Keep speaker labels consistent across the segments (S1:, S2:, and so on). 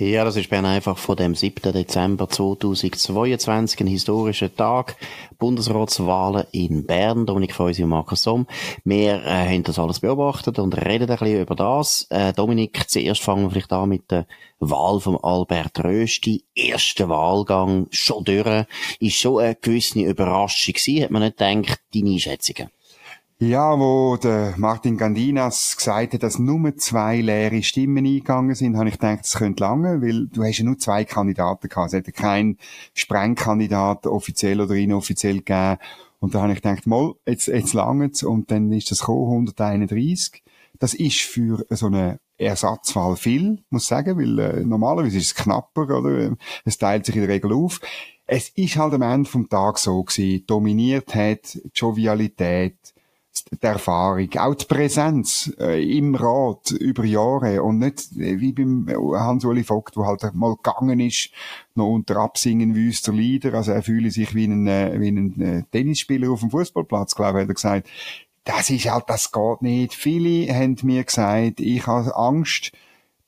S1: Ja, das ist Bern einfach von dem 7. Dezember 2022, ein historischer Tag. Bundesratswahlen in Bern. Dominik Feusi und Markus Somm. Wir äh, haben das alles beobachtet und reden ein bisschen über das. Äh, Dominik, zuerst fangen wir vielleicht an mit der Wahl von Albert Rösti. Erster Wahlgang, schon durch. Ist schon eine gewisse Überraschung gewesen. Hat man nicht gedacht, deine Einschätzungen?
S2: Ja, wo der Martin Gandinas gesagt hat, dass nur zwei leere Stimmen eingegangen sind, habe ich gedacht, das könnte lange, weil du hast ja nur zwei Kandidaten gehabt. Es hätte keinen Sprengkandidat offiziell oder inoffiziell gegeben. Und da habe ich gedacht, mal, jetzt, jetzt lange Und dann ist das gekommen, 131. Das ist für so eine Ersatzwahl viel, muss ich sagen, weil äh, normalerweise ist es knapper, oder? Es teilt sich in der Regel auf. Es ist halt am Ende vom Tag so gewesen, dominiert hat Jovialität, die Erfahrung, auch die Präsenz äh, im Rat über Jahre und nicht äh, wie beim Hans-Uli Vogt, wo halt mal gegangen ist, noch unter Absingen wüster Lieder, also er fühle sich wie ein, äh, wie ein äh, Tennisspieler auf dem Fußballplatz, glaube ich, hat er gesagt. Das ist halt, das geht nicht. Viele haben mir gesagt, ich habe Angst,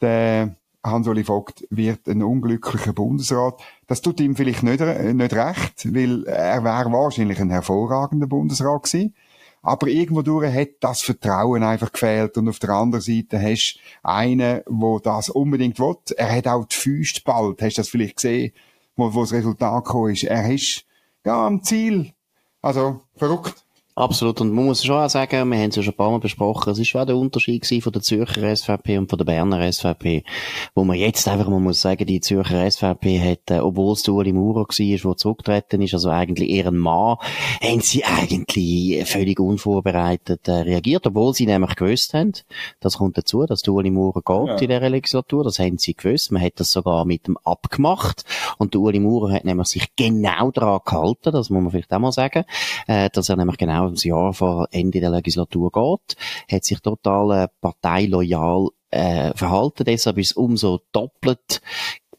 S2: der Hans-Uli Vogt wird ein unglücklicher Bundesrat. Das tut ihm vielleicht nicht, äh, nicht recht, weil er wäre wahrscheinlich ein hervorragender Bundesrat gewesen. Aber irgendwo hat das Vertrauen einfach gefehlt. Und auf der anderen Seite hast du einen, der das unbedingt will. Er hat auch die Füße bald. Hast du das vielleicht gesehen, wo, wo das Resultat gekommen ist? Er ist, ja, am Ziel. Also, verrückt.
S1: Absolut. Und man muss schon auch sagen, wir haben es ja schon ein paar Mal besprochen, es ist schon der Unterschied von der Zürcher SVP und von der Berner SVP, wo man jetzt einfach mal muss sagen, die Zürcher SVP hat, äh, obwohl es Ueli Maurer war, der zurückgetreten ist, also eigentlich eher ein Mann, haben sie eigentlich völlig unvorbereitet äh, reagiert, obwohl sie nämlich gewusst haben, das kommt dazu, dass Ueli Maurer geht ja. in dieser Legislatur, das haben sie gewusst, man hat das sogar mit dem abgemacht und Ueli Maurer hat nämlich sich genau daran gehalten, das muss man vielleicht auch mal sagen, äh, dass er nämlich genau ein Jahr vor Ende der Legislatur geht, hat sich total äh, parteiloyal äh, verhalten. Deshalb ist es umso doppelt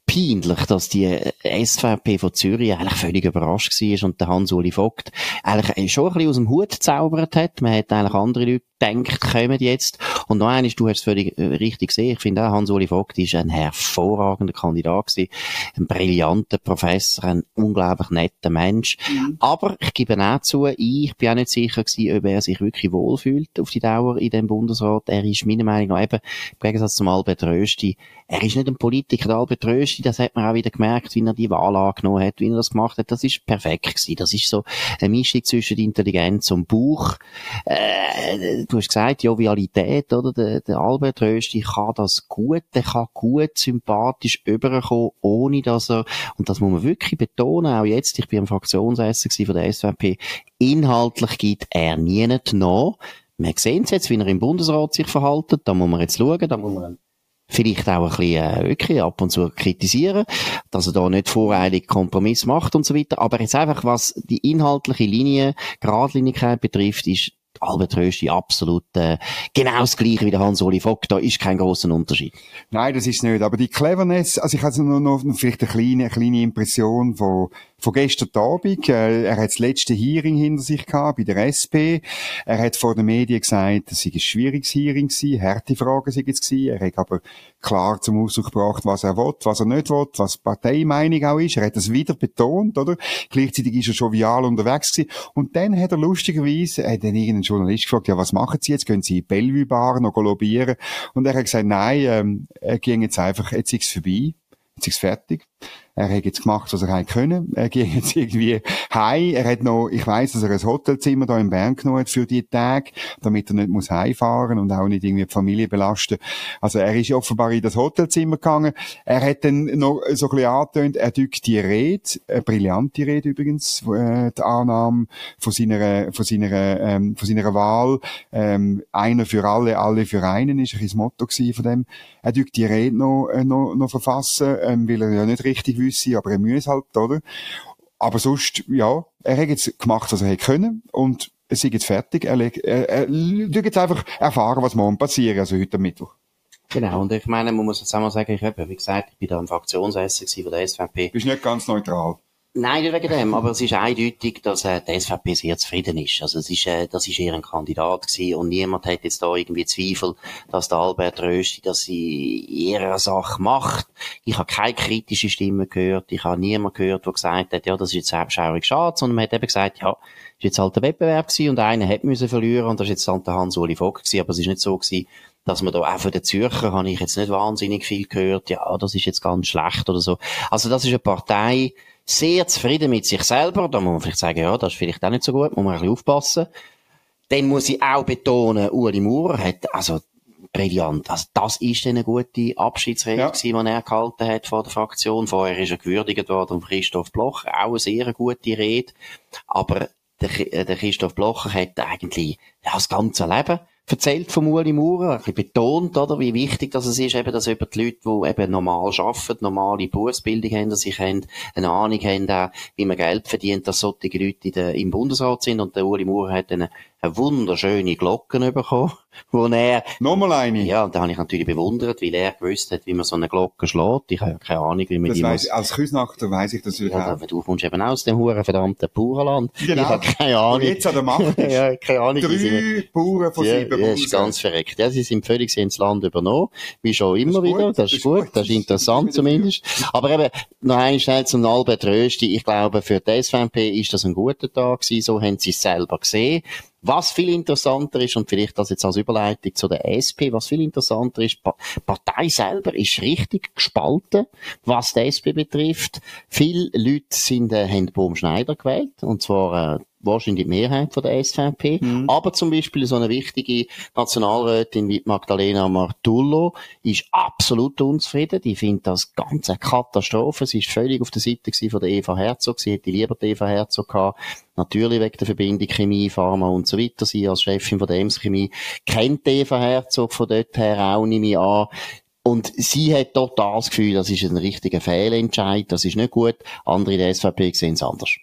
S1: peinlich, dass die äh, SVP von Zürich eigentlich völlig überrascht war und der Hans-Uli Vogt eigentlich schon ein bisschen aus dem Hut gezaubert hat. Man hat eigentlich andere Leute denkt, kommen jetzt. Und noch eines, du hast es völlig äh, richtig gesehen. Ich finde auch, Hans-Uli Vogt ist ein hervorragender Kandidat gewesen. Ein brillanter Professor, ein unglaublich netter Mensch. Mhm. Aber ich gebe auch zu, ich bin auch nicht sicher gewesen, ob er sich wirklich wohlfühlt auf die Dauer in dem Bundesrat. Er ist meiner Meinung nach eben, im Gegensatz zum Albert Rösti, er ist nicht ein Politiker. Der Albert Rösti, das hat man auch wieder gemerkt, wie er die Wahl angenommen hat, wie er das gemacht hat. Das ist perfekt gewesen. Das ist so eine Mischung zwischen Intelligenz und Buch. Äh, du hast gesagt, Jovialität, oder? Der, der Albert Rösti kann das gut, der kann gut sympathisch überkommen, ohne dass er, und das muss man wirklich betonen, auch jetzt, ich bin am Fraktionsessen von der SVP, inhaltlich gibt er nie nach. Wir sehen es jetzt, wie er im Bundesrat sich verhaltet, da muss man jetzt schauen, da muss man vielleicht auch ein bisschen äh, wirklich ab und zu kritisieren, dass er da nicht voreilig Kompromiss macht und so weiter. Aber jetzt einfach, was die inhaltliche Linie, Gradlinigkeit betrifft, ist Albert Rösti absolut äh, genau das gleiche wie der Hans-Oli Vogt. Da ist kein großer Unterschied.
S2: Nein, das ist nicht. Aber die Cleverness, also ich habe noch, noch vielleicht eine kleine, eine kleine Impression von von gestern Abend. Äh, er hat das letzte Hearing hinter sich gehabt bei der SP. Er hat vor den Medien gesagt, es sei ein schwieriges Hearing gewesen, harte Fragen sei es gewesen. Er hat aber klar zum Ausdruck gebracht, was er will, was er nicht will, was Parteimeinung auch ist. Er hat das wieder betont, oder? Gleichzeitig ist er jovial unterwegs gewesen. Und dann hat er lustigerweise, hat dann irgendein Journalist gefragt, ja, was machen Sie jetzt? Können Sie in Bellevue Bar noch lobbyieren? Und er hat gesagt, nein, ähm, er ging jetzt einfach, jetzt ist es vorbei. Jetzt ist es fertig. Er hat jetzt gemacht, was er hätte können. Er geht jetzt irgendwie heim. Er hat noch, ich weiss, dass er ein Hotelzimmer da in Bern genommen hat für die Tage, damit er nicht muss heimfahren und auch nicht irgendwie die Familie belasten. Also er ist offenbar in das Hotelzimmer gegangen. Er hat dann noch so ein bisschen angetönt, er dückt die Rede, eine brillante Rede übrigens, äh, die Annahme von seiner, von seiner, ähm, von seiner Wahl, ähm, einer für alle, alle für einen, ist ein das Motto von dem. Er dückt die Rede noch, äh, noch, noch verfassen, ähm, weil er ja nicht richtig wüsste, aber er muss halt, oder? Aber sonst, ja, er hat jetzt gemacht, was er hätte können und es ist jetzt fertig. Er, er, er, er jetzt einfach erfahren, was morgen passiert, also heute Mittwoch.
S1: Genau, und ich meine, man muss jetzt auch mal sagen, ich habe, wie gesagt, ich bin da im Fraktionsessen von der SVP.
S2: Du bist nicht ganz neutral.
S1: Nein, nicht wegen dem, aber es ist eindeutig, dass äh, die SVP sehr zufrieden ist. Also es ist, äh, das ist ein Kandidat gewesen und niemand hat jetzt da irgendwie Zweifel, dass der Albert Rösti das in ihrer Sache macht. Ich habe keine kritische Stimme gehört, ich habe niemanden gehört, der gesagt hat, ja, das ist jetzt selbstschaurig schade, sondern man hat eben gesagt, ja, ist jetzt halt der Wettbewerb gewesen und einer hat müssen verlieren und das ist jetzt dann der Hans-Uli Vogt gewesen, aber es ist nicht so gewesen, dass man da auch von den Zürcher habe ich jetzt nicht wahnsinnig viel gehört, ja, das ist jetzt ganz schlecht oder so. Also das ist eine Partei, sehr zufrieden mit sich selber. Da muss man vielleicht sagen, ja, das ist vielleicht auch nicht so gut, muss man ein bisschen aufpassen. Dann muss ich auch betonen, Uli Maurer hat, also, brillant. Also, das ist eine gute Abschiedsrede ja. die er gehalten hat vor der Fraktion. Vorher ist er gewürdigt worden von Christoph Bloch. Auch eine sehr gute Rede. Aber der, der Christoph Blocher hat eigentlich ja, das ganze Leben erzählt von Uli Maurer, ein bisschen betont, oder, wie wichtig das ist, eben, dass eben die Leute, die eben normal arbeiten, normale Berufsbildung haben, dass sie haben, eine Ahnung haben, auch, wie man Geld verdient, dass solche Leute in der, im Bundesrat sind, und der Uli Maurer hat eine, eine wunderschöne Glocken bekommen, wo er...
S2: Nochmal eine?
S1: Ja, und da habe ich natürlich bewundert, weil er gewusst hat, wie man so eine Glocke schlägt. Ich habe ja keine Ahnung, wie man
S2: das
S1: die
S2: weiss, muss... Als Küsnachter weiss ich das
S1: ja, auch. Du kommst eben aus dem huren verdammten Bauernland.
S2: Genau.
S1: Ich habe keine Ahnung. Und
S2: jetzt an der Macht ist.
S1: ja, keine Ahnung.
S2: Drei Bauern von
S1: ja,
S2: sieben
S1: Ja, ist ganz verreckt. Ja, sie sind völlig ins Land übernommen. Wie schon immer wieder. Das ist gut. Das ist interessant zumindest. Aber eben, noch ein schnell zum Albert Rösti. Ich glaube, für die SVP ist das ein guter Tag gewesen. So haben sie es selber gesehen. Was viel interessanter ist, und vielleicht das jetzt als Überleitung zu der SP, was viel interessanter ist, die Partei selber ist richtig gespalten, was die SP betrifft. Viele Leute sind, äh, haben Bohm Schneider gewählt, und zwar, äh, wahrscheinlich die Mehrheit von der SVP. Mhm. Aber zum Beispiel so eine wichtige Nationalrätin wie Magdalena Martullo ist absolut unzufrieden. Die findet das ganz eine Katastrophe. Sie ist völlig auf der Seite von der Eva Herzog. Sie hätte lieber die Eva Herzog gehabt. Natürlich wegen der Verbindung Chemie, Pharma und so weiter. Sie als Chefin von der Ems Chemie kennt die Eva Herzog von dort her auch, nehme ich an. Und sie hat total das Gefühl, das ist ein richtiger Fehlentscheid, das ist nicht gut. Andere in der SVP sehen es anders.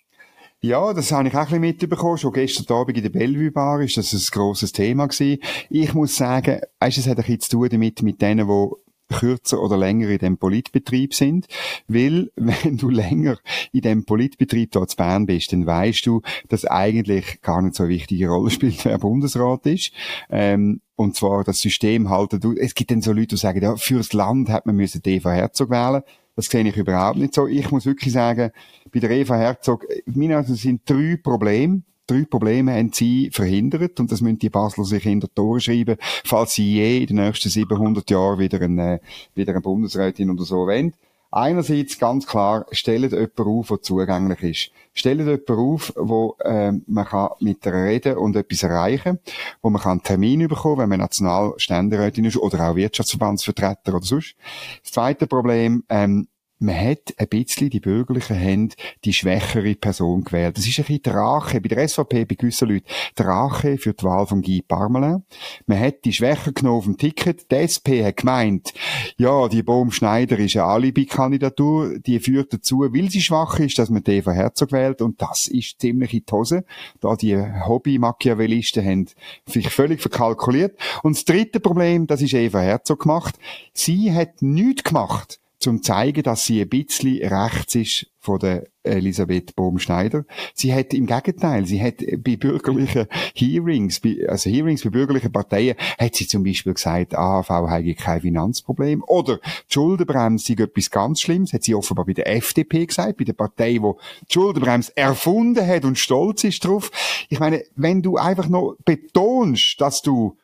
S2: Ja, das habe ich auch ein bisschen mitbekommen. Schon gestern Abend in der Bellevue Bar ist das ein grosses Thema gewesen. Ich muss sagen, weißt, es hat ein bisschen zu tun damit, mit denen, die kürzer oder länger in dem Politbetrieb sind. Weil, wenn du länger in dem Politbetrieb dort zu Bern bist, dann weißt du, dass eigentlich gar nicht so eine wichtige Rolle spielt, wer Bundesrat ist. Ähm, und zwar das System halten. Es gibt dann so Leute, die sagen, ja, fürs Land hat man müssen Eva Herzog wählen. Das sehe ich überhaupt nicht so. Ich muss wirklich sagen, bei der Eva Herzog, meine also sind drei Probleme. Drei Probleme haben sie verhindert und das müssen die Basler sich in der Tore schreiben, falls sie je in den nächsten 700 Jahren wieder eine, wieder eine Bundesrätin oder so wollen. Einerseits ganz klar, stellt jemanden auf, der zugänglich ist. Stellt jemanden auf, wo äh, man kann mit der reden und etwas erreichen, wo man einen Termin bekommen, wenn man Nationalständerätin ist oder auch Wirtschaftsverbandsvertreter oder sonst. Das zweite Problem, ähm, man hat ein bisschen die bürgerlichen Hände die schwächere Person gewählt. Das ist ein bisschen die Rache, bei der SVP, bei gewissen Leuten, die Rache für die Wahl von Guy Parmelin. Man hat die Schwächer genommen auf dem Ticket. Die SP hat gemeint, ja, die Bohm Schneider ist eine Alibi-Kandidatur, die führt dazu, weil sie schwach ist, dass man die Eva Herzog wählt und das ist ziemlich in die Hose. Da die Hobby-Machiavellisten haben sich völlig verkalkuliert. Und das dritte Problem, das ist Eva Herzog gemacht. Sie hat nichts gemacht zum zeigen, dass sie ein bisschen rechts ist von der Elisabeth Bohm-Schneider. Sie hat im Gegenteil, sie hat bei bürgerlichen Hearings, also Hearings bei bürgerlichen Parteien, hat sie zum Beispiel gesagt, AHV habe kein Finanzproblem. Oder die Schuldenbremse ist etwas ganz Schlimmes, hat sie offenbar bei der FDP gesagt, bei der Partei, die die Schuldenbremse erfunden hat und stolz ist drauf. Ich meine, wenn du einfach noch betonst, dass du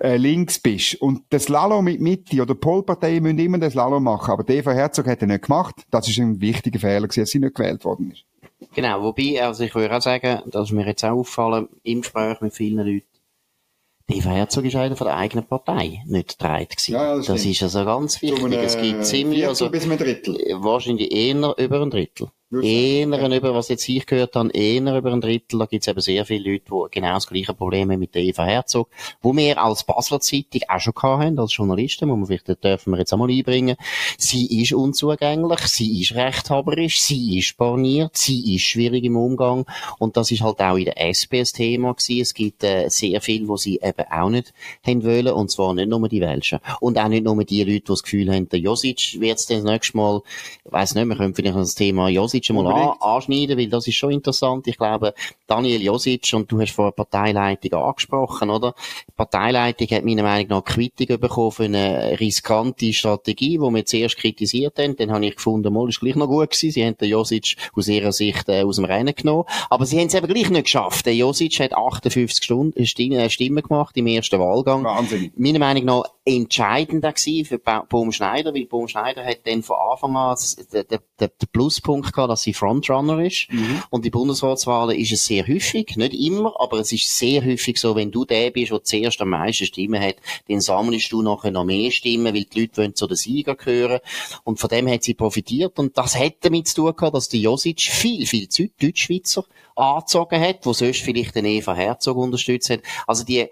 S2: äh, links bist. Und das Slalom mit Mitte oder Polpartei müssen immer den Slalom machen. Aber Eva Herzog hat er nicht gemacht. Das ist ein wichtiger Fehler gewesen, dass sie nicht gewählt worden ist.
S1: Genau, wobei, also ich würde auch sagen, dass mir jetzt auch auffallen, im Gespräch mit vielen Leuten, Eva Herzog ist einer von der eigenen Partei nicht dreit gewesen. Ja, das, das ist also ganz wichtig. es gibt ziemlich, also,
S2: bis ein Drittel.
S1: wahrscheinlich eher über ein Drittel. Eher über, was jetzt ich gehört habe, eher über ein Drittel. Da gibt es eben sehr viele Leute, die genau das gleiche Problem haben mit der Eva Herzog, wo wir als Basler Zeitung auch schon hatten, als Journalisten, muss man vielleicht, das dürfen wir jetzt einmal einbringen. Sie ist unzugänglich, sie ist rechthaberisch, sie ist borniert, sie ist schwierig im Umgang und das ist halt auch in der SP ein Thema gewesen. Es gibt äh, sehr viel, wo sie eben auch nicht haben wollen und zwar nicht nur die Welschen und auch nicht nur die Leute, die das Gefühl haben, der Josic wird es das nächste Mal, ich weiss nicht, wir können vielleicht das Thema Josic Josic mal an, anschneiden, weil das ist schon interessant. Ich glaube, Daniel Josic, und du hast vor Parteileitung angesprochen, oder? Die Parteileitung hat meiner Meinung nach Kritik bekommen für eine riskante Strategie, die wir zuerst kritisiert haben. Dann habe ich gefunden, mal ist gleich noch gut gewesen. Sie haben den Josic aus ihrer Sicht äh, aus dem Rennen genommen. Aber sie haben es eben gleich nicht geschafft. Der Josic hat 58 Stunden, äh, Stimmen gemacht im ersten Wahlgang.
S2: Wahnsinn.
S1: Meiner Meinung nach entscheidend gewesen für Baum Schneider, weil Baum Schneider hat dann von Anfang an den, den, den Pluspunkt gehabt, dass sie Frontrunner ist. Mhm. Und die Bundesratswahlen ist es sehr häufig, nicht immer, aber es ist sehr häufig so, wenn du der bist, der zuerst am meisten Stimmen hat, dann sammelst du nachher noch mehr Stimmen, weil die Leute wollen zu den Sieger gehören. Und von dem hat sie profitiert. Und das hat damit zu tun gehabt, dass der Josic viel, viel Deutschschweizer angezogen hat, wo sonst vielleicht den Eva Herzog unterstützt hat. Also die,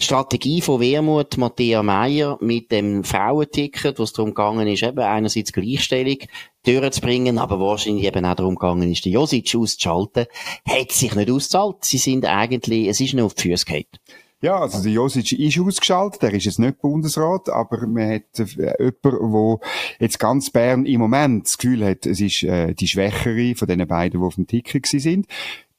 S1: Strategie von Wermut, Matthäa Meyer, mit dem Frauenticket, wo es darum gegangen ist, eben einerseits Gleichstellung durchzubringen, aber wahrscheinlich eben auch darum gegangen ist, die Josic auszuschalten, hat sich nicht ausgezahlt. Sie sind eigentlich, es ist nur auf die Füße gefallen.
S2: Ja, also der Josic ist ausgeschaltet, der ist jetzt nicht Bundesrat, aber man hat äh, jemanden, wo jetzt ganz Bern im Moment das Gefühl hat, es ist äh, die Schwächere von den beiden, die auf dem Ticket sind.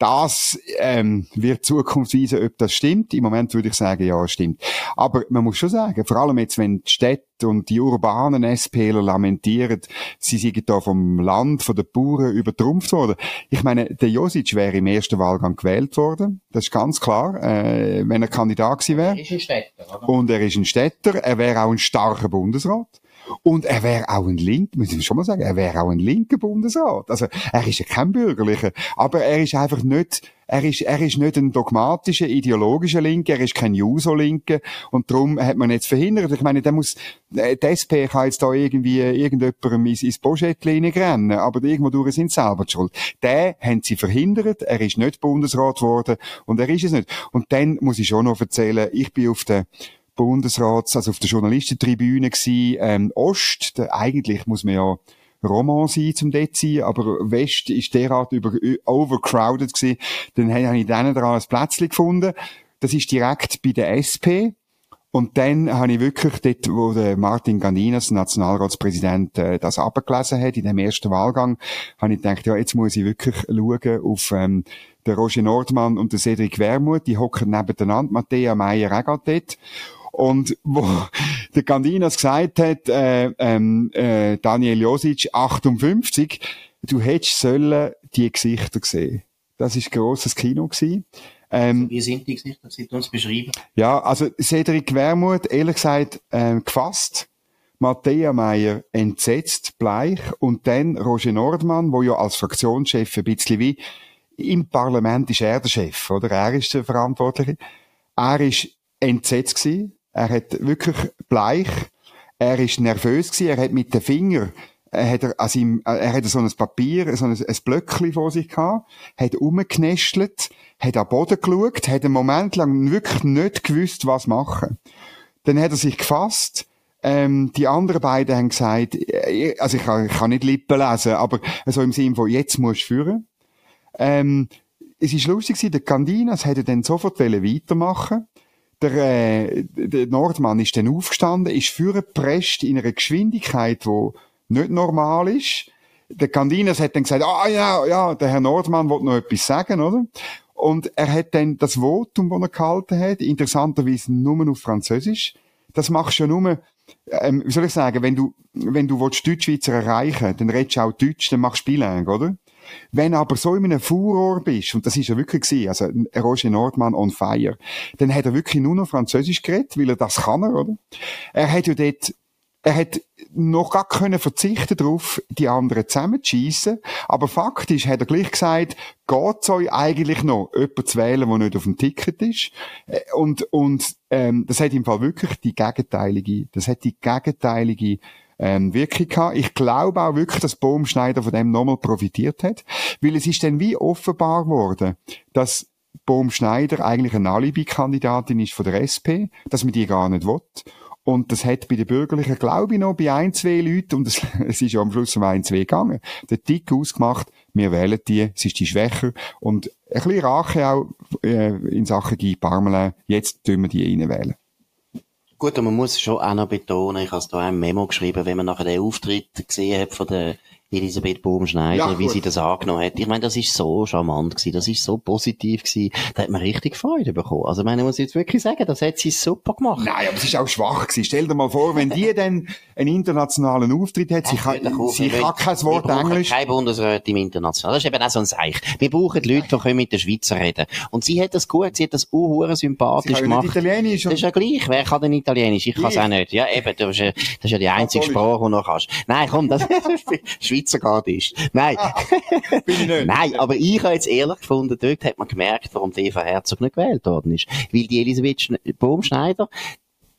S2: Das ähm, wird Zukunft weisen, ob das stimmt. Im Moment würde ich sagen, ja, es stimmt. Aber man muss schon sagen, vor allem jetzt, wenn die Städte und die urbanen SPler lamentieren, sie sind da vom Land, von den Bauern übertrumpft worden. Ich meine, der Josic wäre im ersten Wahlgang gewählt worden. Das ist ganz klar, äh, wenn er Kandidat gewesen wäre. Er ist ein Städter, oder? Und er ist ein Städter. Er wäre auch ein starker Bundesrat. Und er wäre auch ein Link, muss ich schon mal sagen, er wäre auch ein linker Bundesrat. Also, er ist ja kein bürgerlicher, aber er ist einfach nicht, er ist, er ist nicht ein dogmatischer, ideologischer Linker, er ist kein Juso-Linker und darum hat man jetzt verhindert. Ich meine, der muss, äh, die SP kann jetzt da irgendwie irgendjemandem ins, ins Boschettchen rennen, aber irgendwo durch sind selber die schuld. Den haben sie verhindert, er ist nicht Bundesrat geworden und er ist es nicht. Und dann muss ich schon noch erzählen, ich bin auf der Bundesrats, also auf der Journalistentribüne gsi, ähm, Ost, der, eigentlich muss man ja Roman sein zum dort sein, aber West ist derart über, overcrowded gewesen. Dann habe ich dann dran ein Plätzchen gefunden. Das ist direkt bei der SP. Und dann habe ich wirklich dort, wo der Martin Gandinas, Nationalratspräsident, äh, das abgelesen hat, in dem ersten Wahlgang, habe ich gedacht, ja, jetzt muss ich wirklich schauen auf ähm, den Roger Nordmann und den Cedric Wermuth, die hocken nebeneinander, Matthäa Meyer auch dort. Und wo der Gandinas gesagt hat, äh, ähm, äh, Daniel Josic, 58, du hättest sollen die Gesichter sehen. Das ist grosses Kino gewesen.
S1: Ähm, Wie sind die Gesichter? Sie uns beschreiben.
S2: Ja, also Cedric Wermuth, ehrlich gesagt, ähm, gefasst. Matthäa Meyer entsetzt, bleich. Und dann Roger Nordmann, wo ja als Fraktionschef ein bisschen wie im Parlament ist er der Chef, oder? Er ist der Verantwortliche. Er ist entsetzt gewesen. Er hat wirklich bleich. Er ist nervös gewesen. Er hat mit den Fingern er hat er, also ihm, er hat so ein Papier, so ein, ein Blöckchen vor sich gehabt, hat umgeknestelt, hat am Boden geschaut, hat einen Moment lang wirklich nicht gewusst, was machen. Dann hat er sich gefasst, ähm, die anderen beiden haben gesagt, äh, also ich kann, ich kann nicht Lippen lesen, aber so im Sinne von, jetzt musst du führen. Ähm, es ist lustig, der Candinas hätte dann sofort weitermachen der, äh, der Nordmann ist dann aufgestanden, ist vorgepresst in einer Geschwindigkeit, die nicht normal ist. Der Candinas hat dann gesagt, ah ja, ja, der Herr Nordmann wollte noch etwas sagen, oder? Und er hat dann das Votum, das er gehalten hat, interessanterweise nur auf Französisch. Das machst du ja nur, ähm, wie soll ich sagen, wenn du, wenn du willst, Deutschschweizer erreichen dann redest du auch Deutsch, dann machst du Bilang, oder? Wenn aber so in einem Furor bist, und das ist er wirklich gewesen, also Roger Nordmann on fire, dann hat er wirklich nur noch Französisch geredet, weil er das kann, er, oder? Er hat ja dort er hat noch gar können verzichten darauf, die anderen zusammenzuschiessen. Aber faktisch hat er gleich gesagt, geht's euch eigentlich noch, jemanden zu wählen, der nicht auf dem Ticket ist? Äh, und, und, ähm, das hat im Fall wirklich die gegenteilige, das hat die gegenteilige ähm, Wirkung gehabt. Ich glaube auch wirklich, dass Baumschneider von dem nochmal profitiert hat, weil es ist dann wie offenbar worden, dass Baumschneider eigentlich eine Alibi-Kandidatin ist von der SP, dass man die gar nicht will. Und das hat bei den Bürgerlichen, glaube ich, noch bei ein, zwei Leuten, und es, es ist ja am Schluss um ein, zwei gegangen, der Tick ausgemacht, wir wählen die, sie ist die schwächer. Und ein bisschen Rache auch äh, in Sachen Guy Parmelin, jetzt tun wir die reinwählen.
S1: Gut, und man muss schon auch noch betonen, ich habe es da ein Memo geschrieben, wenn man nachher den Auftritt gesehen hat von der Elisabeth Baumschneider, ja, wie sie das angenommen hat. Ich meine, das ist so charmant gewesen, das ist so positiv gewesen, da hat man richtig Freude bekommen. Also, ich meine, ich muss jetzt wirklich sagen, das hat sie super gemacht.
S2: Nein, aber es ist auch schwach gewesen. Stell dir mal vor, wenn die dann einen internationalen Auftritt hat, sie kann, sie kann kein Wort
S1: wir
S2: Englisch.
S1: kein Bundesrat im Internationalen. Das ist eben auch so ein Seich. Wir brauchen Leute, die können mit der Schweizer reden. Und sie hat das gut, sie hat das auch sympathisch sie gemacht.
S2: Italienisch.
S1: Das ist ja gleich. Wer kann denn Italienisch? Ich kann es auch nicht. Ja, eben, das ist ja, das ist ja die einzige Sprache, die du noch kannst. Nein, komm, das Schweizer geht ist. Nein.
S2: Bin ich nicht.
S1: Nein, aber ich habe jetzt ehrlich gefunden, dort hat man gemerkt, warum die Eva Herzog nicht gewählt worden ist. Weil die Elisabeth Baumschneider,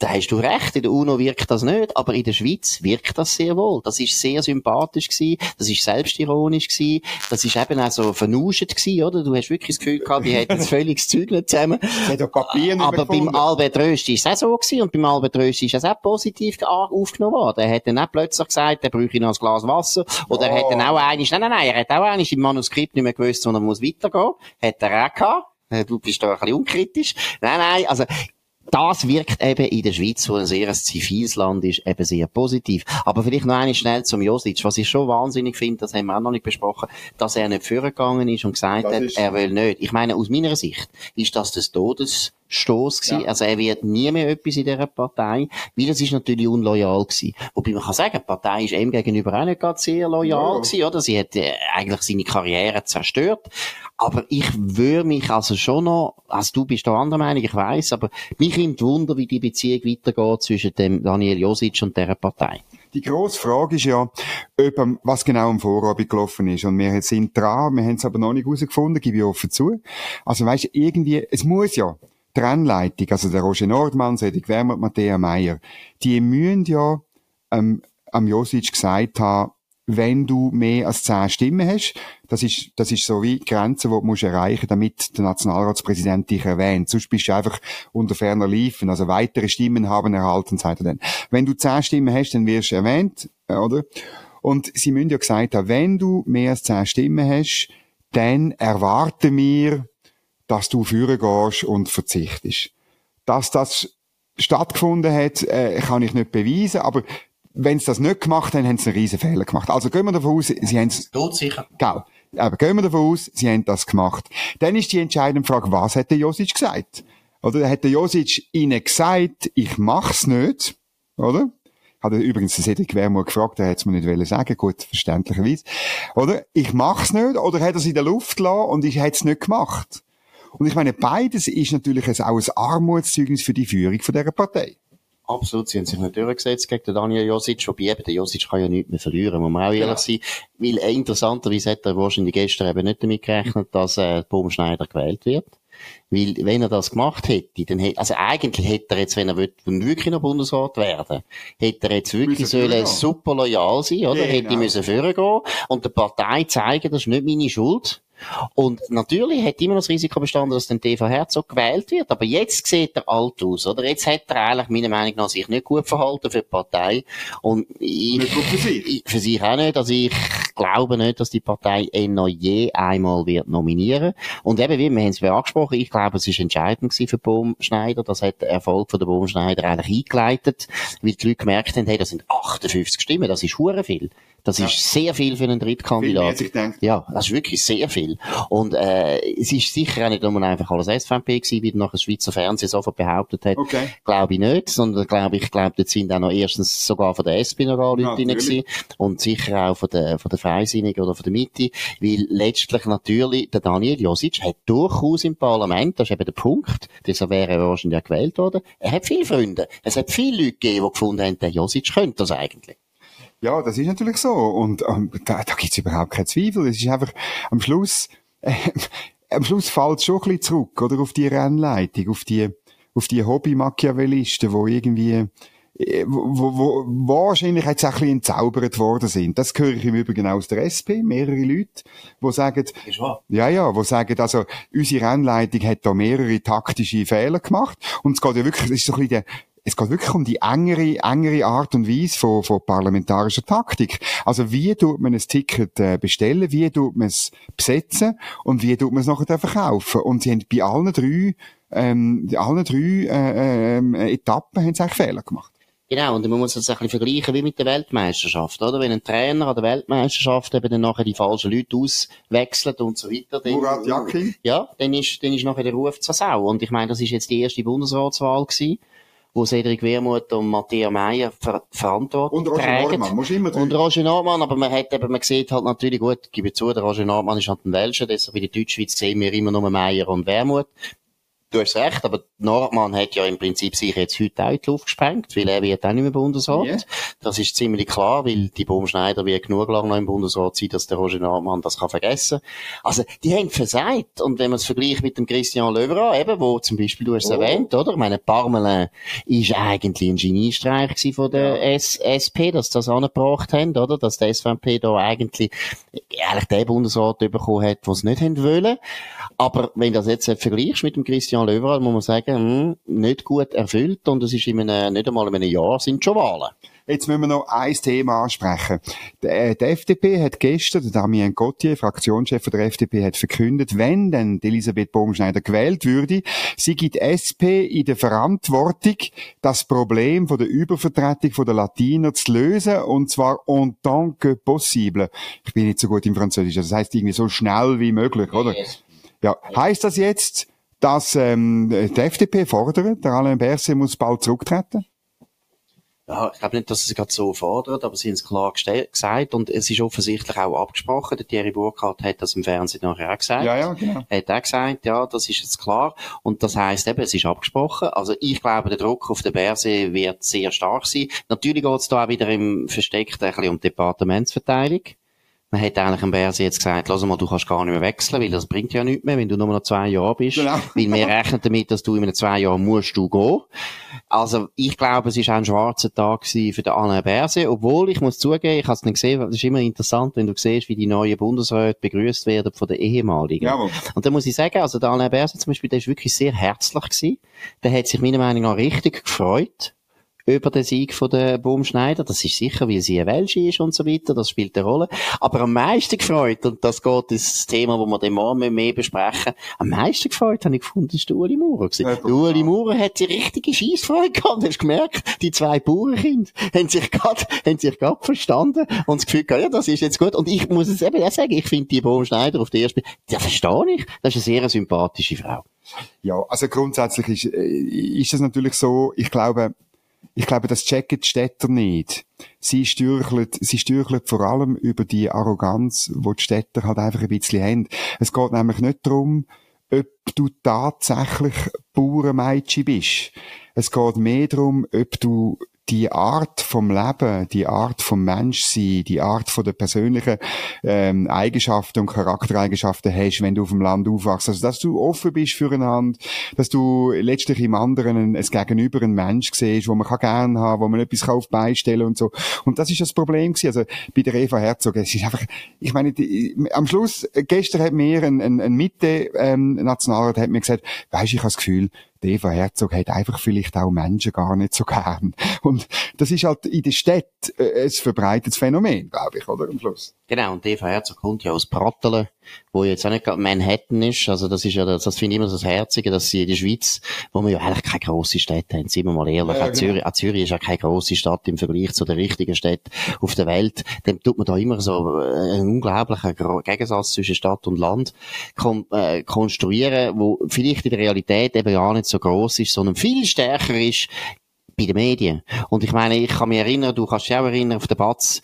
S1: da hast du recht, in der UNO wirkt das nicht, aber in der Schweiz wirkt das sehr wohl. Das ist sehr sympathisch gewesen, das ist selbstironisch gewesen, das ist eben auch so vernuschet gewesen, oder? Du hast wirklich das Gefühl gehabt, die hätten völlig das Zeug nicht zusammen. aber beim Albert Rösti ist es auch so gewesen, und beim Albert Rösti ist es auch positiv aufgenommen worden. Er hat dann auch plötzlich gesagt, er bräuchte noch ein Glas Wasser, oder oh. er hat dann auch einiges, nein, nein, nein, er hat auch einiges im Manuskript nicht mehr gewusst, sondern muss weitergehen. Hat er auch gehabt. Du bist da ein bisschen unkritisch. Nein, nein, also, das wirkt eben in der Schweiz, wo ein sehr ziviles Land ist, eben sehr positiv. Aber vielleicht noch eine schnell zum Josic. Was ich schon wahnsinnig finde, das haben wir auch noch nicht besprochen, dass er nicht vorgegangen ist und gesagt das hat, er will nicht. Ich meine, aus meiner Sicht ist das das Todes Stoß gewesen. Ja. Also er wird nie mehr etwas in dieser Partei, weil es ist natürlich unloyal gewesen. Wobei man kann sagen, die Partei ist ihm gegenüber auch nicht gerade sehr loyal ja. gewesen, oder? Sie hat äh, eigentlich seine Karriere zerstört. Aber ich würde mich also schon noch, also du bist da anderer Meinung, ich weiß, aber mich nimmt Wunder, wie die Beziehung weitergeht zwischen dem Daniel Josic und dieser Partei.
S2: Die grosse Frage ist ja, ob, was genau am Vorabend gelaufen ist. Und wir sind dran, wir haben es aber noch nicht herausgefunden, gebe ich offen zu. Also weißt irgendwie, es muss ja, Trennleitung, also der Roger Nordmann, Cedric Wermert, Matthäa Meyer, die müssen ja ähm, am Josic gesagt haben, wenn du mehr als zehn Stimmen hast, das ist, das ist so wie die Grenze, die du musst erreichen damit der Nationalratspräsident dich erwähnt. Sonst bist du einfach unter ferner Liefen. Also weitere Stimmen haben erhalten, sagt er dann. Wenn du zehn Stimmen hast, dann wirst du erwähnt, äh, oder? Und sie müssen ja gesagt haben, wenn du mehr als zehn Stimmen hast, dann erwarten wir, dass du führen gehst und verzichtest. Dass das stattgefunden hat, äh, kann ich nicht beweisen, aber wenn sie das nicht gemacht haben, haben sie einen riesen Fehler gemacht. Also gehen wir davon aus, sie haben es...
S1: sicher.
S2: Genau. Aber gehen wir davon aus, sie haben das gemacht. Dann ist die entscheidende Frage, was hat der Josic gesagt? Oder hat der Josic ihnen gesagt, ich mach's nicht? Oder? Hat er übrigens den Cedric Wermut gefragt, er hätte es mir nicht wollen sagen, gut, verständlicherweise. Oder? Ich mach's nicht, oder hat er es in der Luft gelassen und ich hätte es nicht gemacht? Und ich meine, beides ist natürlich auch ein Armutszeugnis für die Führung von dieser Partei.
S1: Absolut, sie haben sich nicht durchgesetzt gegen den Daniel Josic, wobei eben der Josic kann ja nichts mehr verlieren, muss man auch ehrlich ja. sein. Weil interessanterweise hat er wahrscheinlich gestern eben nicht damit gerechnet, dass äh, Baumschneider gewählt wird. Weil, wenn er das gemacht hätte, dann hätte, also eigentlich hätte er jetzt, wenn er wirklich noch Bundesrat werden, hätte er jetzt wirklich sollen super loyal sein, oder? Genau. Hätte müssen vorgehen und der Partei zeigen, das ist nicht meine Schuld. Und natürlich hat immer das Risiko bestanden, dass dann TV Herzog gewählt wird. Aber jetzt sieht er alt aus, oder? Jetzt hat er eigentlich meiner Meinung nach sich nicht gut verhalten für die Partei. Und ich,
S2: nicht gut für sich.
S1: Für sich auch nicht. Also ich glaube nicht, dass die Partei ihn noch je einmal wird nominieren. Und eben, wie wir haben es angesprochen, ich glaube, es ist entscheidend für Baumschneider. Das hat der Erfolg von der Baumschneider eigentlich eingeleitet, weil die Leute gemerkt haben, hey, das sind 58 Stimmen, das ist hure viel. Das ja. ist sehr viel für einen Drittkandidat.
S2: Viel
S1: ja, das ist wirklich sehr viel. Und äh, es ist sicher auch nicht nur einfach alles SVP gewesen, wie nachher Schweizer Fernsehen sofort behauptet hat.
S2: Okay.
S1: Glaube ich nicht, sondern glaube ich, glaube, dort sind auch noch erstens sogar von der SP noch Leute ja, drin gewesen und sicher auch von der, von der Freisinnigen oder von der Mitte, weil letztlich natürlich der Daniel Josic hat durchaus im Parlament, das ist eben der Punkt, deshalb wäre er wahrscheinlich auch gewählt worden, er hat viele Freunde. Es hat viele Leute gegeben, die gefunden haben, der Josic könnte das eigentlich.
S2: Ja, das ist natürlich so. Und ähm, da, da gibt es überhaupt keinen Zweifel. Es ist einfach am Schluss, äh, am Schluss fällt es schon ein bisschen zurück, oder? Auf die Rennleitung, auf die, auf die Hobby-Machiavellisten, die irgendwie äh, wo, wo, wo wahrscheinlich jetzt auch ein bisschen entzaubert worden sind. Das höre ich im Übrigen aus der SP, mehrere Leute, die sagen, ja, ja, wo sagen, also, unsere Rennleitung hat da mehrere taktische Fehler gemacht. Und es geht ja wirklich, es ist so ein bisschen der, es geht wirklich um die engere, engere Art und Weise von, von parlamentarischer Taktik. Also wie tut man ein Ticket äh, bestellen, wie tut man es besetzen und wie tut man es nachher verkaufen. Und sie haben bei allen drei, ähm, allen drei äh, äh, Etappen haben sie eigentlich Fehler gemacht.
S1: Genau, und man muss das ein bisschen vergleichen wie mit der Weltmeisterschaft, oder? Wenn ein Trainer an der Weltmeisterschaft eben dann nachher die falschen Leute auswechselt und so weiter, dann,
S2: Murat Yakin.
S1: ja, dann ist, dann ist nachher der Ruf zur Sau. Und ich meine, das ist jetzt die erste Bundesratswahl gewesen, wo Cedric Wermuth und Matthias Meyer ver verantwortet
S2: Und Roger
S1: tragen.
S2: Normann, musst immer
S1: Und. Roger Nordmann, aber man hat eben, man sieht halt natürlich gut, ich gebe zu, der Roger Nordmann ist halt ein Welscher, deshalb in der Deutschschweiz sehen wir immer nur Meyer und Wermuth. Du hast recht, aber Nordmann hat ja im Prinzip sich jetzt heute auch in die Luft gesprengt, weil er wird auch nicht mehr Bundesrat.
S2: Ja.
S1: Das ist ziemlich klar, weil die Baumschneider wird genug lang noch im Bundesrat sein, dass der Roger Nordmann das kann vergessen. Also, die haben versagt. Und wenn man es vergleicht mit dem Christian Löwera, eben, wo zum Beispiel, du hast es
S2: Oh.
S1: erwähnt, oder? Ich meine, Parmelin ist eigentlich ein Geniestreich gewesen von der S SP, dass sie das angebracht haben, oder? Dass der SVP da eigentlich, eigentlich den Bundesrat bekommen hat, den sie nicht haben wollen. Aber wenn du das jetzt vergleichst mit dem Christian Löwera, muss man sagen, hm, nicht gut erfüllt und es ist in einem, nicht einmal in einem Jahr sind schon Wahlen.
S2: Jetzt müssen wir noch ein Thema ansprechen. Der, äh, die FDP hat gestern, der Damien Gauthier, Fraktionschef der FDP, hat verkündet, wenn denn die Elisabeth Baumschneider gewählt würde, sie gibt SP in der Verantwortung, das Problem von der Übervertretung von der Latiner zu lösen, und zwar en tant que possible. Ich bin nicht so gut im Französisch, das heißt irgendwie so schnell wie möglich, oder? Ja. Heißt das jetzt, dass ähm, die FDP fordert, der Alain Berset muss bald zurücktreten?
S1: Ja, ich glaube nicht, dass sie es gerade so fordert, aber sie haben es klar gesagt und es ist offensichtlich auch abgesprochen. Der Thierry Burkhardt hat das im Fernsehen nachher auch gesagt.
S2: Ja, ja, genau.
S1: Hat auch gesagt, ja, das ist jetzt klar. Und das heisst eben, es ist abgesprochen. Also ich glaube, der Druck auf den Berse wird sehr stark sein. Natürlich geht es da auch wieder im Versteckten ein bisschen um Departementsverteilung. Man hat eigentlich dem Berse jetzt gesagt, lass mal, du kannst gar nicht mehr wechseln, weil das bringt ja nichts mehr, wenn du nur noch zwei Jahre bist.
S2: Genau.
S1: Weil wir rechnen damit, dass du in einem zwei Jahren musst du gehen. Also, ich glaube, es ist auch ein schwarzer Tag für den Alain Berset, obwohl, ich muss zugeben, ich habe es nicht gesehen, es ist immer interessant, wenn du siehst, wie die neuen Bundesräte begrüßt werden von den ehemaligen.
S2: Jawohl.
S1: Und da muss ich sagen, also der Alain Berset zum Beispiel, der ist wirklich sehr herzlich gewesen. Der hat sich meiner Meinung nach richtig gefreut über den Sieg von der Baumschneider. Das ist sicher, weil sie eine Welsche ist und so weiter. Das spielt eine Rolle. Aber am meisten gefreut, und das geht ins Thema, wo wir den morgen mehr besprechen, am meisten gefreut habe ich gefunden, ist der Uli Maurer.
S2: Ja,
S1: Uli Maurer hat die richtige Scheissfreude gehabt. Du hast gemerkt, die zwei Bauernkinder haben sich gerade, haben sich gerade verstanden und das Gefühl gehabt, ja, das ist jetzt gut. Und ich muss es eben auch sagen, ich finde die Baumschneider auf der ersten, ja, verstehe ich. Das ist eine sehr sympathische Frau.
S2: Ja, also grundsätzlich ist, äh, ist es natürlich so, ich glaube, ich glaube, das checken die Städter nicht. Sie stürcheln, sie stürcheln vor allem über die Arroganz, wo die Städter halt einfach ein bisschen haben. Es geht nämlich nicht darum, ob du tatsächlich Bauernmädchen bist. Es geht mehr darum, ob du die Art vom Leben, die Art vom Menschsein, die Art von der persönlichen ähm, Eigenschaften und Charaktereigenschaften hast, wenn du auf dem Land aufwachst. Also, dass du offen bist füreinander, dass du letztlich im anderen ein, ein Gegenüber einen Mensch siehst, wo man kann gern haben, wo man etwas auf die Beine stellen und so. Und das ist das Problem gewesen. Also, bei der Eva Herzog, es ist einfach, ich meine, die, am Schluss, gestern hat mir ein, ein, ein Mitte-Nationalrat hat mir gesagt, weisst, ich habe das Gefühl, Eva Herzog hat einfach vielleicht auch Menschen gar nicht so gern. Und das ist halt in der Stadt äh, ein verbreitetes Phänomen, glaube ich, oder? Am Schluss.
S1: Genau, und Eva Herzog kommt ja aus Prattelen, wo jetzt auch nicht gerade Manhattan ist. Also das ist ja, das, das finde ich immer so das Herzige, dass sie in der Schweiz, wo wir ja eigentlich keine grosse Stadt haben, sind wir mal ehrlich,
S2: Ja,
S1: auch, Zürich, Zürich ist ja keine grosse Stadt im Vergleich zu den richtigen Städten auf der Welt. Dem tut man da immer so äh, einen unglaublichen Gegensatz zwischen Stadt und Land kon äh, konstruieren, wo vielleicht in der Realität eben gar nicht so gross ist, sondern viel stärker ist bei den Medien. Und ich meine, ich kann mich erinnern, du kannst dich auch erinnern, auf der Batz,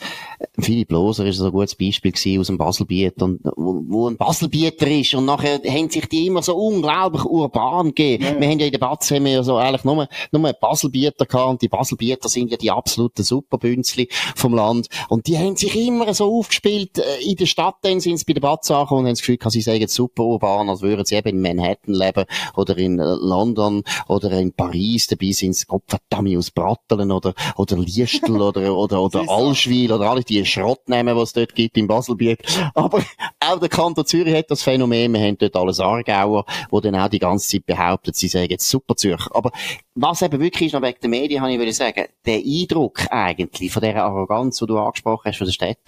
S1: Philipp Loser ist so ein gutes Beispiel gewesen aus dem Baselbiet, und, wo, wo ein Baselbieter ist, und nachher haben sich die immer so unglaublich urban gegeben. Wir haben ja in der Batz, haben wir ja so eigentlich nur, nur Baselbieter gehabt, und die Baselbieter sind ja die absoluten Superbünzli vom Land, und die haben sich immer so aufgespielt, äh, in der Stadt, dann sind sie bei der Batz angekommen und haben das Gefühl, gehabt, sie jetzt super urban, als würden sie eben in Manhattan leben, oder in äh, London, oder in Paris, dabei sind sie, Gott verdammt, aus Bratteln oder, oder Liestel oder, oder, oder Allschwil oder alle die Schrottnamen, was es dort gibt im Baselbiet. Aber auch der Kanton Zürich hat das Phänomen, wir haben dort alles Aargauer, die dann auch die ganze Zeit behaupten, sie sagen jetzt super Zürcher. Aber was eben wirklich ist, noch wegen der Medien, habe ich sagen, der Eindruck eigentlich von dieser Arroganz, die du angesprochen hast von der Stadt,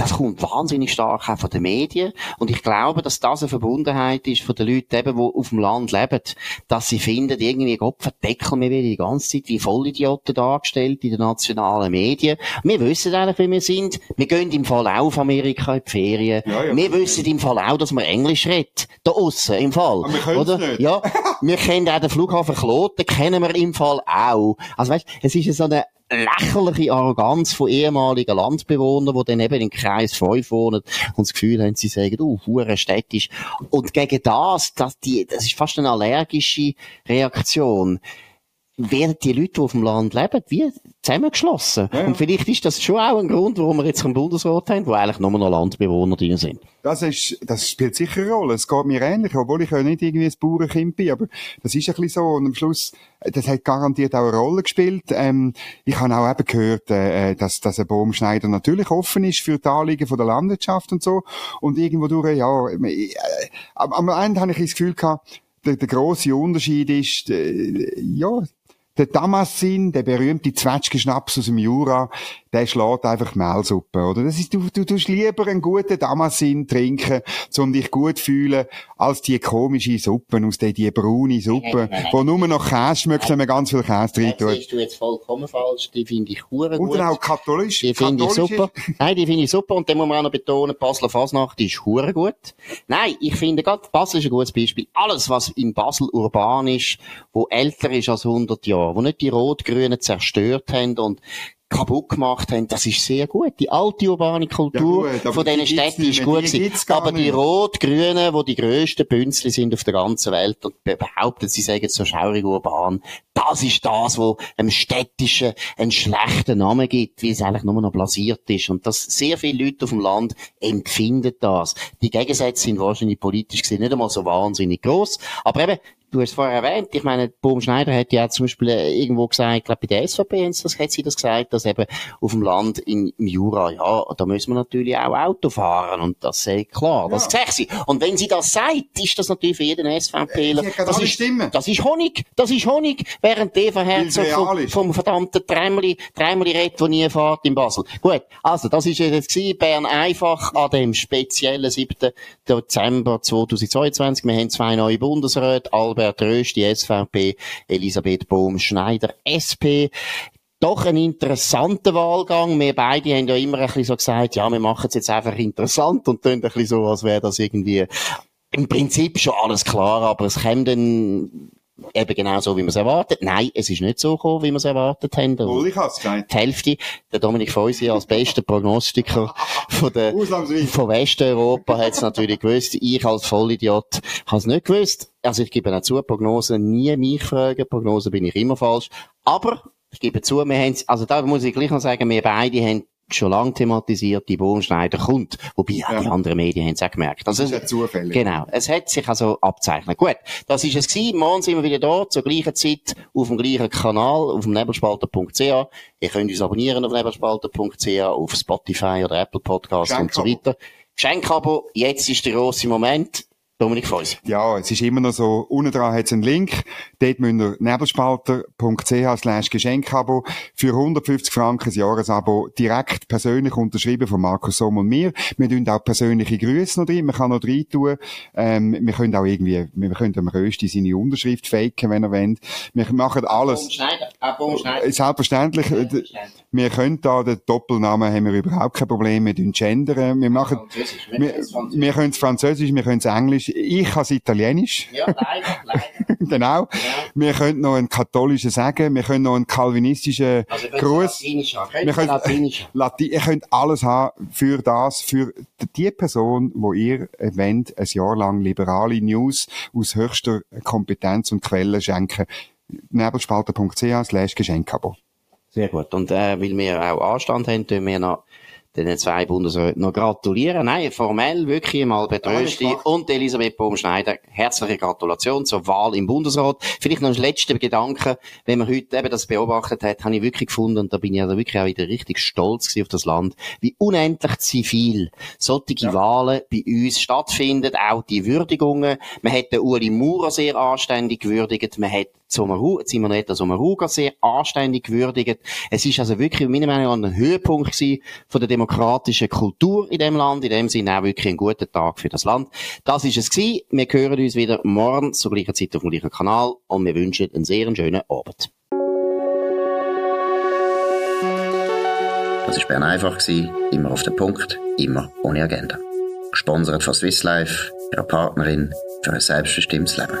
S1: das kommt wahnsinnig stark auch von den Medien. Und ich glaube, dass das eine Verbundenheit ist von den Leuten eben, die auf dem Land leben, dass sie finden, irgendwie, Gott verdeckeln wir wieder die ganze Zeit wie Vollidioten dargestellt in den nationalen Medien. Wir wissen eigentlich, wie wir sind. Wir gehen im Fall auch auf Amerika in die Ferien. Ja, ja. Wir wissen im Fall auch, dass man Englisch redet. Da aussen, im Fall.
S2: Aber wir oder? Nicht.
S1: Ja. wir kennen auch den Flughafen Kloten, kennen wir im Fall auch. Also weißt, es ist so eine lächerliche Arroganz von ehemaligen Landbewohnern, die dann eben im Kreis 5 wohnen und das Gefühl haben, sie sagen, oh, hure städtisch. Und gegen das, das, die, das ist fast eine allergische Reaktion werden die Leute, die auf dem Land leben, wie zusammengeschlossen. Ja, ja. Und vielleicht ist das schon auch ein Grund, warum wir jetzt einen Bundesrat haben, wo eigentlich nur noch Landbewohner drin sind.
S2: Das ist, das spielt sicher eine Rolle. Es geht mir ähnlich, obwohl ich ja nicht irgendwie ein Bauernkind bin, aber das ist ein bisschen so. Und am Schluss, das hat garantiert auch eine Rolle gespielt. Ähm, ich habe auch eben gehört, äh, dass, dass ein Baumschneider natürlich offen ist für die Anliegen von der Landwirtschaft und so. Und irgendwo durch, ja, äh, am Ende habe ich das Gefühl gehabt, der, der grosse Unterschied ist, äh, ja, der Damassin, der berühmte Zwetschgenschnaps aus dem Jura, der schlägt einfach Mehlsuppe, oder? Das ist, du, du tust lieber einen guten Damassin trinken, um dich gut zu fühlen, als die komische Suppe aus der, die braune Suppe, wo nur noch Käse schmeckt, wenn man ganz viel Käse drin tut.
S1: Das siehst du jetzt vollkommen falsch. Die finde ich
S2: gut. Und auch katholisch.
S1: Die finde ich super. Nein, die finde ich super. Und dann muss man auch noch betonen, Basler Fasnacht ist hure gut. Nein, ich finde gerade, Basel ist ein gutes Beispiel. Alles, was in Basel urban ist, wo älter ist als 100 Jahre, wo nicht die Rot-Grünen zerstört haben und kaputt gemacht haben, das ist sehr gut. Die alte urbane Kultur ja gut, von diesen Städten ist gut gewesen. Aber die Rot-Grünen, die die grössten Bünzli sind auf der ganzen Welt und behaupten, sie sagen so schaurig urban, das ist das, wo einem Städtischen einen schlechten Namen gibt, wie es eigentlich nur noch blasiert ist. Und dass sehr viele Leute auf dem Land empfinden das. Die Gegensätze sind wahrscheinlich politisch gesehen nicht einmal so wahnsinnig groß. Aber eben, du hast vorher erwähnt, ich meine, Bohm Schneider hat ja zum Beispiel äh, irgendwo gesagt, ich glaube bei der SVP das, hat sie das gesagt, dass eben auf dem Land in, im Jura, ja, da müssen wir natürlich auch Auto fahren und das ist klar, das ja. sagt sie. Und wenn sie das sagt, ist das natürlich für jeden SVPler, das ist, das ist Honig, das ist Honig, während Eva Herzog vom, vom verdammten Tremli, Tremli redet, der nie fährt in Basel. Gut, also das ist jetzt gewesen, Bern einfach an dem speziellen 7. Dezember 2022. Wir haben zwei neue Bundesräte, Albert Röst, die SVP, Elisabeth Bohm-Schneider, SP doch ein interessanter Wahlgang. Wir beide haben ja immer ein bisschen so gesagt, ja, wir machen es jetzt einfach interessant und tun ein bisschen so, als wäre das irgendwie im Prinzip schon alles klar, aber es kommt dann eben genau so, wie man es erwartet. Nein, es ist nicht so gekommen, wie wir es erwartet haben.
S2: Wohl, ich hab's gesagt.
S1: Die Hälfte, der Dominik Feusi als bester Prognostiker von, der, von Westeuropa hat es natürlich gewusst. Ich als Vollidiot habe es nicht gewusst. Also ich gebe auch zu, Prognosen nie mich fragen. Prognosen bin ich immer falsch. Aber ich gebe zu, wir haben, also da muss ich gleich noch sagen, wir beide haben schon lange thematisiert, die Bohnenschneider kommt. Wobei ja. die anderen Medien haben es auch gemerkt.
S2: Also, das ist ja zufällig.
S1: Genau. Es hat sich also abzeichnet. Gut. Das ist es gewesen. Morgen sind wir wieder da, zur gleichen Zeit, auf dem gleichen Kanal, auf dem nebelspalter.ch. Ihr könnt uns abonnieren auf nebelspalter.ch, auf Spotify oder Apple Podcast und so weiter. Geschenkabo. Jetzt ist der grosse Moment. Dominik Feusi.
S2: Ja, es ist immer noch so, unten dran hat es einen Link, dort müsst ihr nebelspalter.ch slash Geschenkabo für 150 Franken ein Jahresabo direkt persönlich unterschrieben von Markus Somm und mir. Wir tun auch persönliche Grüße noch drin, man kann noch drin tun, ähm, wir können auch irgendwie, wir können am Rösti seine Unterschrift faken, wenn er will. Wir machen alles. Äh, selbstverständlich. Selbstverständlich. Wir können da den Doppelnamen haben wir überhaupt kein Problem, wir tun gendern, wir machen, wir, wir können es Französisch, wir können es Englisch, ich kann es Italienisch.
S1: Ja, leider, leider.
S2: genau. Ja. Wir können noch einen katholischen sagen, wir können noch einen kalvinistischen also, Gruß. Wir können Latinisch. Latin, ihr könnt alles haben für das, für die Person, wo ihr wollt, ein Jahr lang liberale News aus höchster Kompetenz und Quellen schenken. nebelspalter.ch slash Geschenkabo.
S1: Sehr gut. Und äh, weil wir auch Anstand haben, tun wir noch den zwei Bundesräten noch gratulieren. Nein, formell wirklich mal betrösti. Und Elisabeth Baumschneider, herzliche Gratulation zur Wahl im Bundesrat. Vielleicht noch ein letzter Gedanke. Wenn man heute eben das beobachtet hat, habe ich wirklich gefunden, und da bin ich also wirklich auch wieder richtig stolz auf das Land, wie unendlich zivil solche ja. Wahlen bei uns stattfinden, auch die Würdigungen. Man hat den Uli Maurer sehr anständig gewürdigt, man hat Simonetta Sommaruga sehr anständig gewürdigt. Es ist also wirklich, meiner Meinung nach, ein Höhepunkt gewesen von der demokratischen Kultur in dem Land. In dem Sinne auch wirklich ein guter Tag für das Land. Das ist es gewesen. Wir hören uns wieder morgen zur gleichen Zeit auf dem gleichen Kanal und wir wünschen einen sehr schönen Abend.
S3: Das war Bern einfach, immer auf den Punkt, immer ohne Agenda. Gesponsert von Swiss Life, ihrer Partnerin für ein selbstbestimmtes Leben.